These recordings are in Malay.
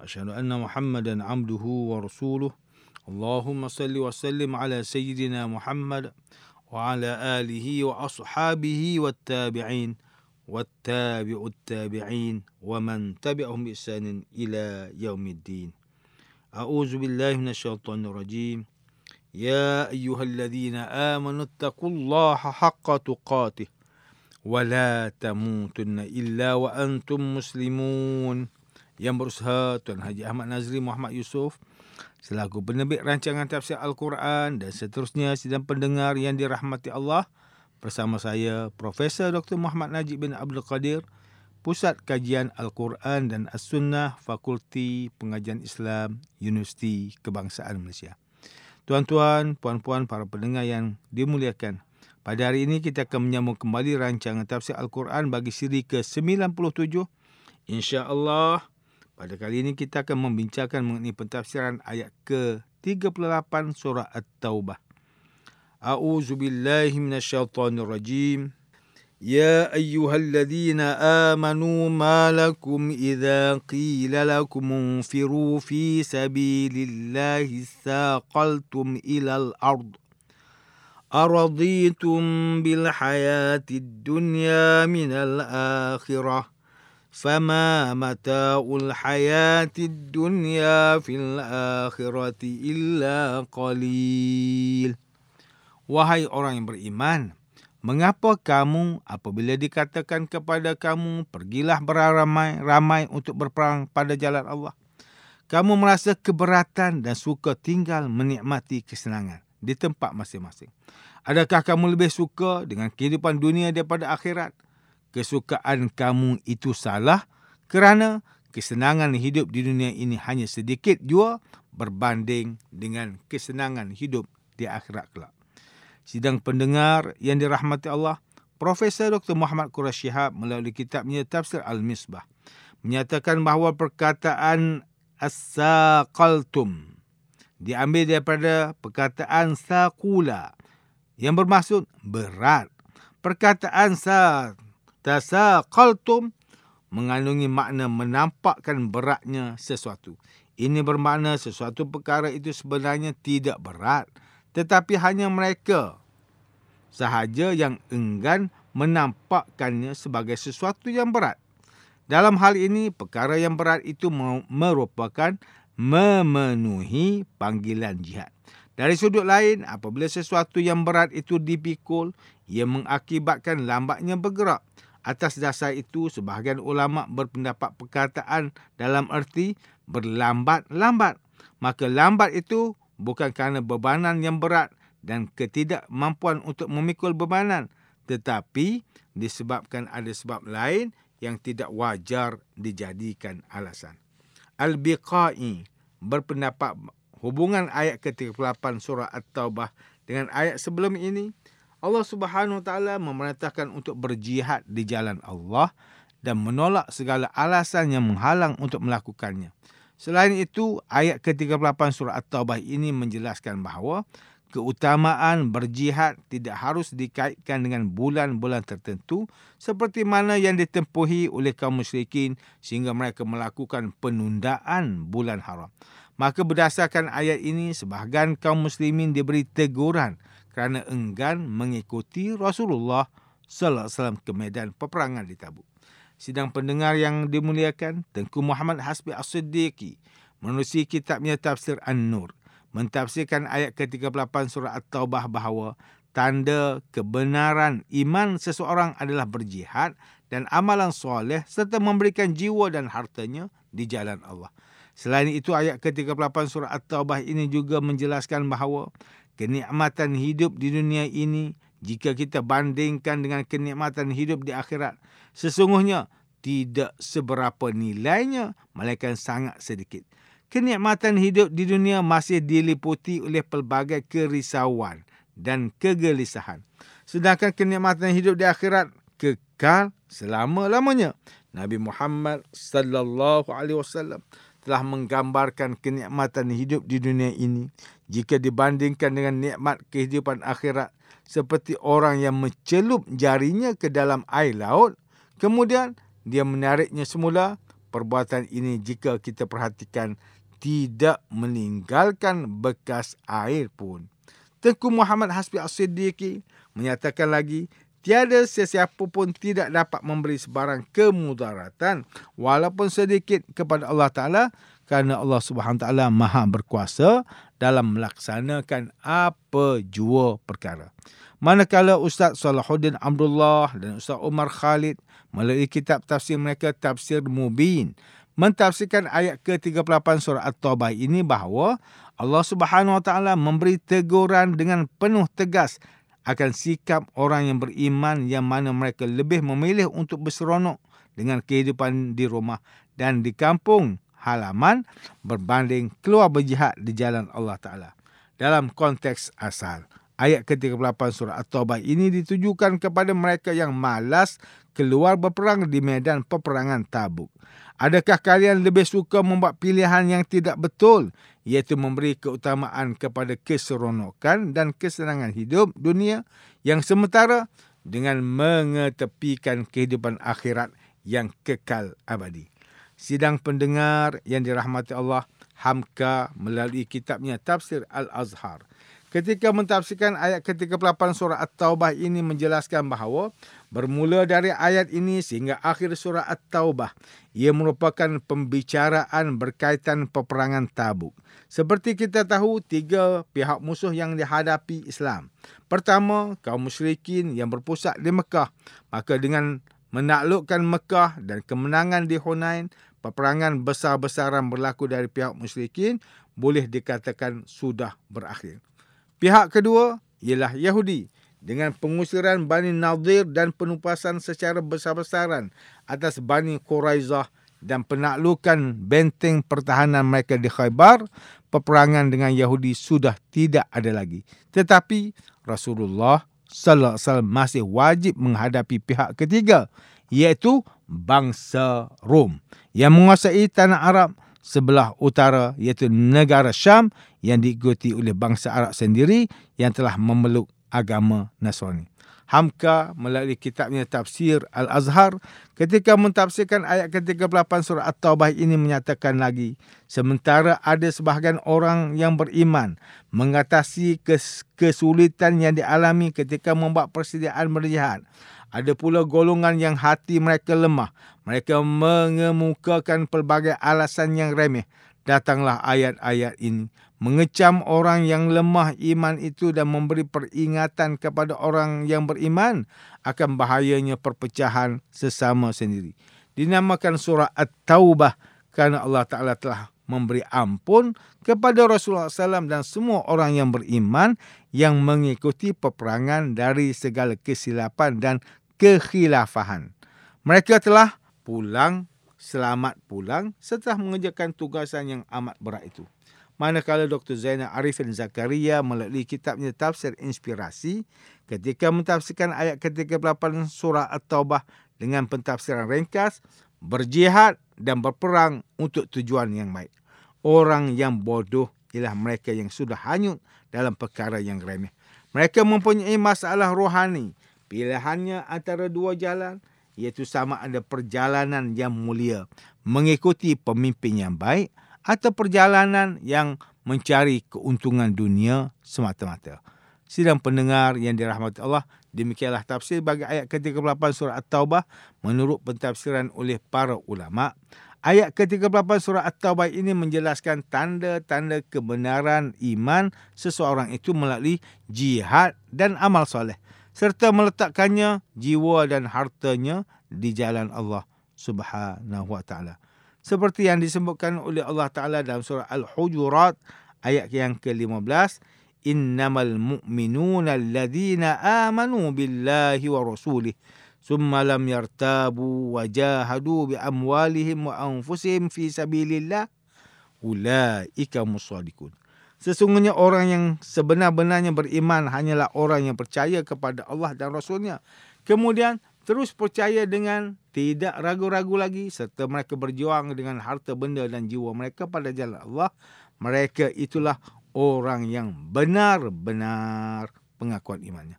أشهد أن محمدا عبده ورسوله. اللهم صل وسلم على سيدنا محمد وعلى آله وأصحابه والتابعين والتابع التابعين ومن تبعهم بإحسان إلى يوم الدين. أعوذ بالله من الشيطان الرجيم. يا أيها الذين آمنوا اتقوا الله حق تقاته ولا تموتن إلا وأنتم مسلمون. Yang berusaha Tuan Haji Ahmad Nazri Muhammad Yusof selaku penerbit rancangan tafsir Al-Quran dan seterusnya sidang pendengar yang dirahmati Allah bersama saya Profesor Dr. Muhammad Najib bin Abdul Qadir Pusat Kajian Al-Quran dan As-Sunnah Fakulti Pengajian Islam Universiti Kebangsaan Malaysia. Tuan-tuan, puan-puan, para pendengar yang dimuliakan. Pada hari ini kita akan menyambung kembali rancangan tafsir Al-Quran bagi siri ke-97. InsyaAllah pada kali ini kita akan membincangkan mengenai pentafsiran ayat ke-38 surah At-Taubah. A'udzu billahi minasyaitonir rajim. يا أيها الذين آمنوا ما لكم إذا قيل لكم انفروا في سبيل الله ثاقلتم إلى الأرض أرضيتم بالحياة الدنيا من الآخرة فما متاع الحياة الدنيا في الآخرة إلا قليل Wahai orang yang beriman, mengapa kamu apabila dikatakan kepada kamu, pergilah beramai-ramai untuk berperang pada jalan Allah, kamu merasa keberatan dan suka tinggal menikmati kesenangan di tempat masing-masing. Adakah kamu lebih suka dengan kehidupan dunia daripada akhirat? Kesukaan kamu itu salah kerana kesenangan hidup di dunia ini hanya sedikit jua berbanding dengan kesenangan hidup di akhirat kelak. Sidang pendengar yang dirahmati Allah, Profesor Dr. Muhammad Qurash Shihab melalui kitabnya Tafsir Al-Misbah menyatakan bahawa perkataan as-saqaltum diambil daripada perkataan saqula yang bermaksud berat. Perkataan sa tasaqaltum mengandungi makna menampakkan beratnya sesuatu. Ini bermakna sesuatu perkara itu sebenarnya tidak berat, tetapi hanya mereka sahaja yang enggan menampakkannya sebagai sesuatu yang berat. Dalam hal ini, perkara yang berat itu merupakan memenuhi panggilan jihad. Dari sudut lain, apabila sesuatu yang berat itu dipikul, ia mengakibatkan lambatnya bergerak. Atas dasar itu, sebahagian ulama berpendapat perkataan dalam erti berlambat-lambat. Maka lambat itu bukan kerana bebanan yang berat dan ketidakmampuan untuk memikul bebanan. Tetapi disebabkan ada sebab lain yang tidak wajar dijadikan alasan. Al-Biqai berpendapat hubungan ayat ke-38 surah At-Taubah dengan ayat sebelum ini Allah Subhanahu taala memerintahkan untuk berjihad di jalan Allah dan menolak segala alasan yang menghalang untuk melakukannya. Selain itu, ayat ke-38 surah At-Taubah ini menjelaskan bahawa keutamaan berjihad tidak harus dikaitkan dengan bulan-bulan tertentu seperti mana yang ditempuhi oleh kaum musyrikin sehingga mereka melakukan penundaan bulan haram. Maka berdasarkan ayat ini, sebahagian kaum muslimin diberi teguran kerana enggan mengikuti Rasulullah sallallahu alaihi wasallam ke medan peperangan di Tabuk. Sidang pendengar yang dimuliakan, Tengku Muhammad Hasbi As-Siddiqi menerusi kitabnya Tafsir An-Nur mentafsirkan ayat ke-38 surah At-Taubah bahawa tanda kebenaran iman seseorang adalah berjihad dan amalan soleh serta memberikan jiwa dan hartanya di jalan Allah. Selain itu ayat ke-38 surah At-Taubah ini juga menjelaskan bahawa kenikmatan hidup di dunia ini jika kita bandingkan dengan kenikmatan hidup di akhirat sesungguhnya tidak seberapa nilainya melainkan sangat sedikit kenikmatan hidup di dunia masih diliputi oleh pelbagai kerisauan dan kegelisahan. Sedangkan kenikmatan hidup di akhirat kekal selama-lamanya. Nabi Muhammad sallallahu alaihi wasallam telah menggambarkan kenikmatan hidup di dunia ini jika dibandingkan dengan nikmat kehidupan akhirat seperti orang yang mencelup jarinya ke dalam air laut kemudian dia menariknya semula perbuatan ini jika kita perhatikan tidak meninggalkan bekas air pun. Tengku Muhammad Hasbi As-Siddiqi menyatakan lagi, tiada sesiapa pun tidak dapat memberi sebarang kemudaratan walaupun sedikit kepada Allah Ta'ala kerana Allah Subhanahu Taala Maha berkuasa dalam melaksanakan apa jua perkara. Manakala Ustaz Salahuddin Abdullah dan Ustaz Umar Khalid melalui kitab tafsir mereka Tafsir Mubin mentafsirkan ayat ke-38 surah At-Taubah ini bahawa Allah Subhanahu Wa Taala memberi teguran dengan penuh tegas akan sikap orang yang beriman yang mana mereka lebih memilih untuk berseronok dengan kehidupan di rumah dan di kampung halaman berbanding keluar berjihad di jalan Allah Taala. Dalam konteks asal, ayat ke-38 surah At-Taubah ini ditujukan kepada mereka yang malas keluar berperang di medan peperangan Tabuk. Adakah kalian lebih suka membuat pilihan yang tidak betul iaitu memberi keutamaan kepada keseronokan dan kesenangan hidup dunia yang sementara dengan mengetepikan kehidupan akhirat yang kekal abadi. Sidang pendengar yang dirahmati Allah, Hamka melalui kitabnya Tafsir Al-Azhar ketika mentafsirkan ayat ke-38 surah At-Taubah ini menjelaskan bahawa bermula dari ayat ini sehingga akhir surah At-Taubah ia merupakan pembicaraan berkaitan peperangan Tabuk. Seperti kita tahu tiga pihak musuh yang dihadapi Islam. Pertama, kaum musyrikin yang berpusat di Mekah. Maka dengan menaklukkan Mekah dan kemenangan di Hunain, peperangan besar-besaran berlaku dari pihak musyrikin boleh dikatakan sudah berakhir. Pihak kedua ialah Yahudi dengan pengusiran Bani Nadir dan penupasan secara besar-besaran atas Bani Quraizah dan penaklukan benteng pertahanan mereka di Khaybar, peperangan dengan Yahudi sudah tidak ada lagi. Tetapi Rasulullah sallallahu alaihi wasallam masih wajib menghadapi pihak ketiga iaitu bangsa Rom yang menguasai tanah Arab sebelah utara iaitu negara Syam yang diikuti oleh bangsa Arab sendiri yang telah memeluk agama Nasrani. Hamka melalui kitabnya Tafsir Al-Azhar ketika mentafsirkan ayat ke-38 surah At-Taubah ini menyatakan lagi sementara ada sebahagian orang yang beriman mengatasi kes- kesulitan yang dialami ketika membuat persediaan berjihad ada pula golongan yang hati mereka lemah. Mereka mengemukakan pelbagai alasan yang remeh. Datanglah ayat-ayat ini. Mengecam orang yang lemah iman itu dan memberi peringatan kepada orang yang beriman akan bahayanya perpecahan sesama sendiri. Dinamakan surah At-Taubah kerana Allah Ta'ala telah memberi ampun kepada Rasulullah SAW dan semua orang yang beriman yang mengikuti peperangan dari segala kesilapan dan kekhilafahan. Mereka telah pulang, selamat pulang setelah mengerjakan tugasan yang amat berat itu. Manakala Dr. Zainal Arifin Zakaria melalui kitabnya Tafsir Inspirasi ketika mentafsirkan ayat ke-38 surah At-Taubah dengan pentafsiran ringkas, berjihad dan berperang untuk tujuan yang baik. Orang yang bodoh ialah mereka yang sudah hanyut dalam perkara yang remeh. Mereka mempunyai masalah rohani Pilihannya antara dua jalan iaitu sama ada perjalanan yang mulia mengikuti pemimpin yang baik atau perjalanan yang mencari keuntungan dunia semata-mata. Sidang pendengar yang dirahmati Allah, demikianlah tafsir bagi ayat ke-38 surah At-Taubah menurut pentafsiran oleh para ulama. Ayat ke-38 surah At-Taubah ini menjelaskan tanda-tanda kebenaran iman seseorang itu melalui jihad dan amal soleh serta meletakkannya jiwa dan hartanya di jalan Allah Subhanahu wa taala. Seperti yang disebutkan oleh Allah Taala dalam surah Al-Hujurat ayat yang ke-15, innamal mu'minuna alladhina amanu billahi wa rasulih thumma lam yartabu wa jahadu bi amwalihim wa anfusihim fi sabilillah ulaika musaddiqun. Sesungguhnya orang yang sebenar-benarnya beriman hanyalah orang yang percaya kepada Allah dan Rasulnya. Kemudian terus percaya dengan tidak ragu-ragu lagi serta mereka berjuang dengan harta benda dan jiwa mereka pada jalan Allah. Mereka itulah orang yang benar-benar pengakuan imannya.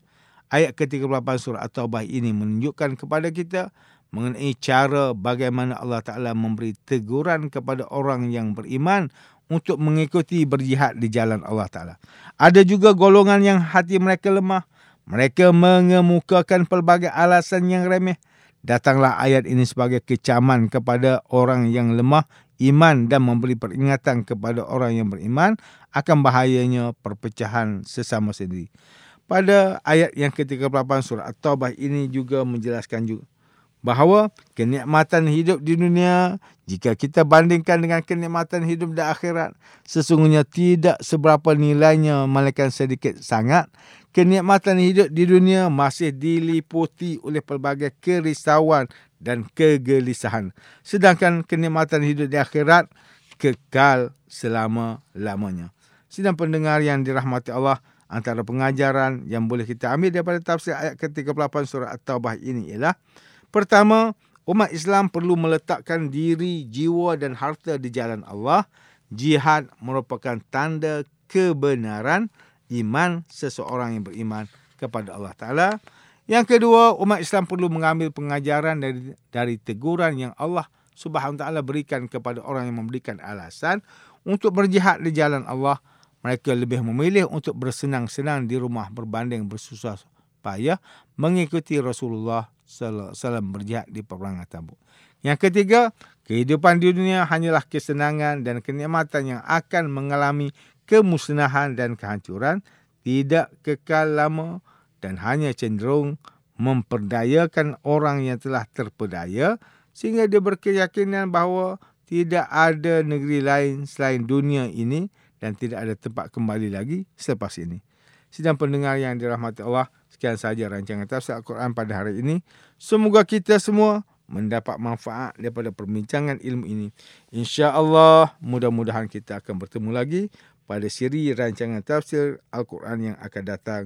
Ayat ke-38 surah At-Taubah ini menunjukkan kepada kita mengenai cara bagaimana Allah Ta'ala memberi teguran kepada orang yang beriman untuk mengikuti berjihad di jalan Allah Ta'ala. Ada juga golongan yang hati mereka lemah. Mereka mengemukakan pelbagai alasan yang remeh. Datanglah ayat ini sebagai kecaman kepada orang yang lemah iman dan memberi peringatan kepada orang yang beriman akan bahayanya perpecahan sesama sendiri. Pada ayat yang ke-38 surah At-Taubah ini juga menjelaskan juga bahawa kenikmatan hidup di dunia jika kita bandingkan dengan kenikmatan hidup di akhirat sesungguhnya tidak seberapa nilainya malaikat sedikit sangat. Kenikmatan hidup di dunia masih diliputi oleh pelbagai kerisauan dan kegelisahan. Sedangkan kenikmatan hidup di akhirat kekal selama-lamanya. Sidang pendengar yang dirahmati Allah antara pengajaran yang boleh kita ambil daripada tafsir ayat ke-38 surah At-Taubah ini ialah Pertama, umat Islam perlu meletakkan diri, jiwa dan harta di jalan Allah. Jihad merupakan tanda kebenaran iman seseorang yang beriman kepada Allah Ta'ala. Yang kedua, umat Islam perlu mengambil pengajaran dari, dari teguran yang Allah Subhanahu Taala berikan kepada orang yang memberikan alasan untuk berjihad di jalan Allah. Mereka lebih memilih untuk bersenang-senang di rumah berbanding bersusah payah mengikuti Rasulullah Salam berjihad di peperangan Tabuk. Yang ketiga, kehidupan di dunia hanyalah kesenangan dan kenikmatan yang akan mengalami kemusnahan dan kehancuran, tidak kekal lama dan hanya cenderung memperdayakan orang yang telah terpedaya sehingga dia berkeyakinan bahawa tidak ada negeri lain selain dunia ini dan tidak ada tempat kembali lagi selepas ini. Sidang pendengar yang dirahmati Allah, sekian sahaja rancangan tafsir Al-Quran pada hari ini. Semoga kita semua mendapat manfaat daripada perbincangan ilmu ini. Insya-Allah, mudah-mudahan kita akan bertemu lagi pada siri rancangan tafsir Al-Quran yang akan datang.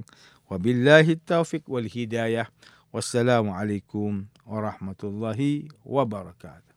Wabillahi taufiq wal hidayah. Wassalamualaikum warahmatullahi wabarakatuh.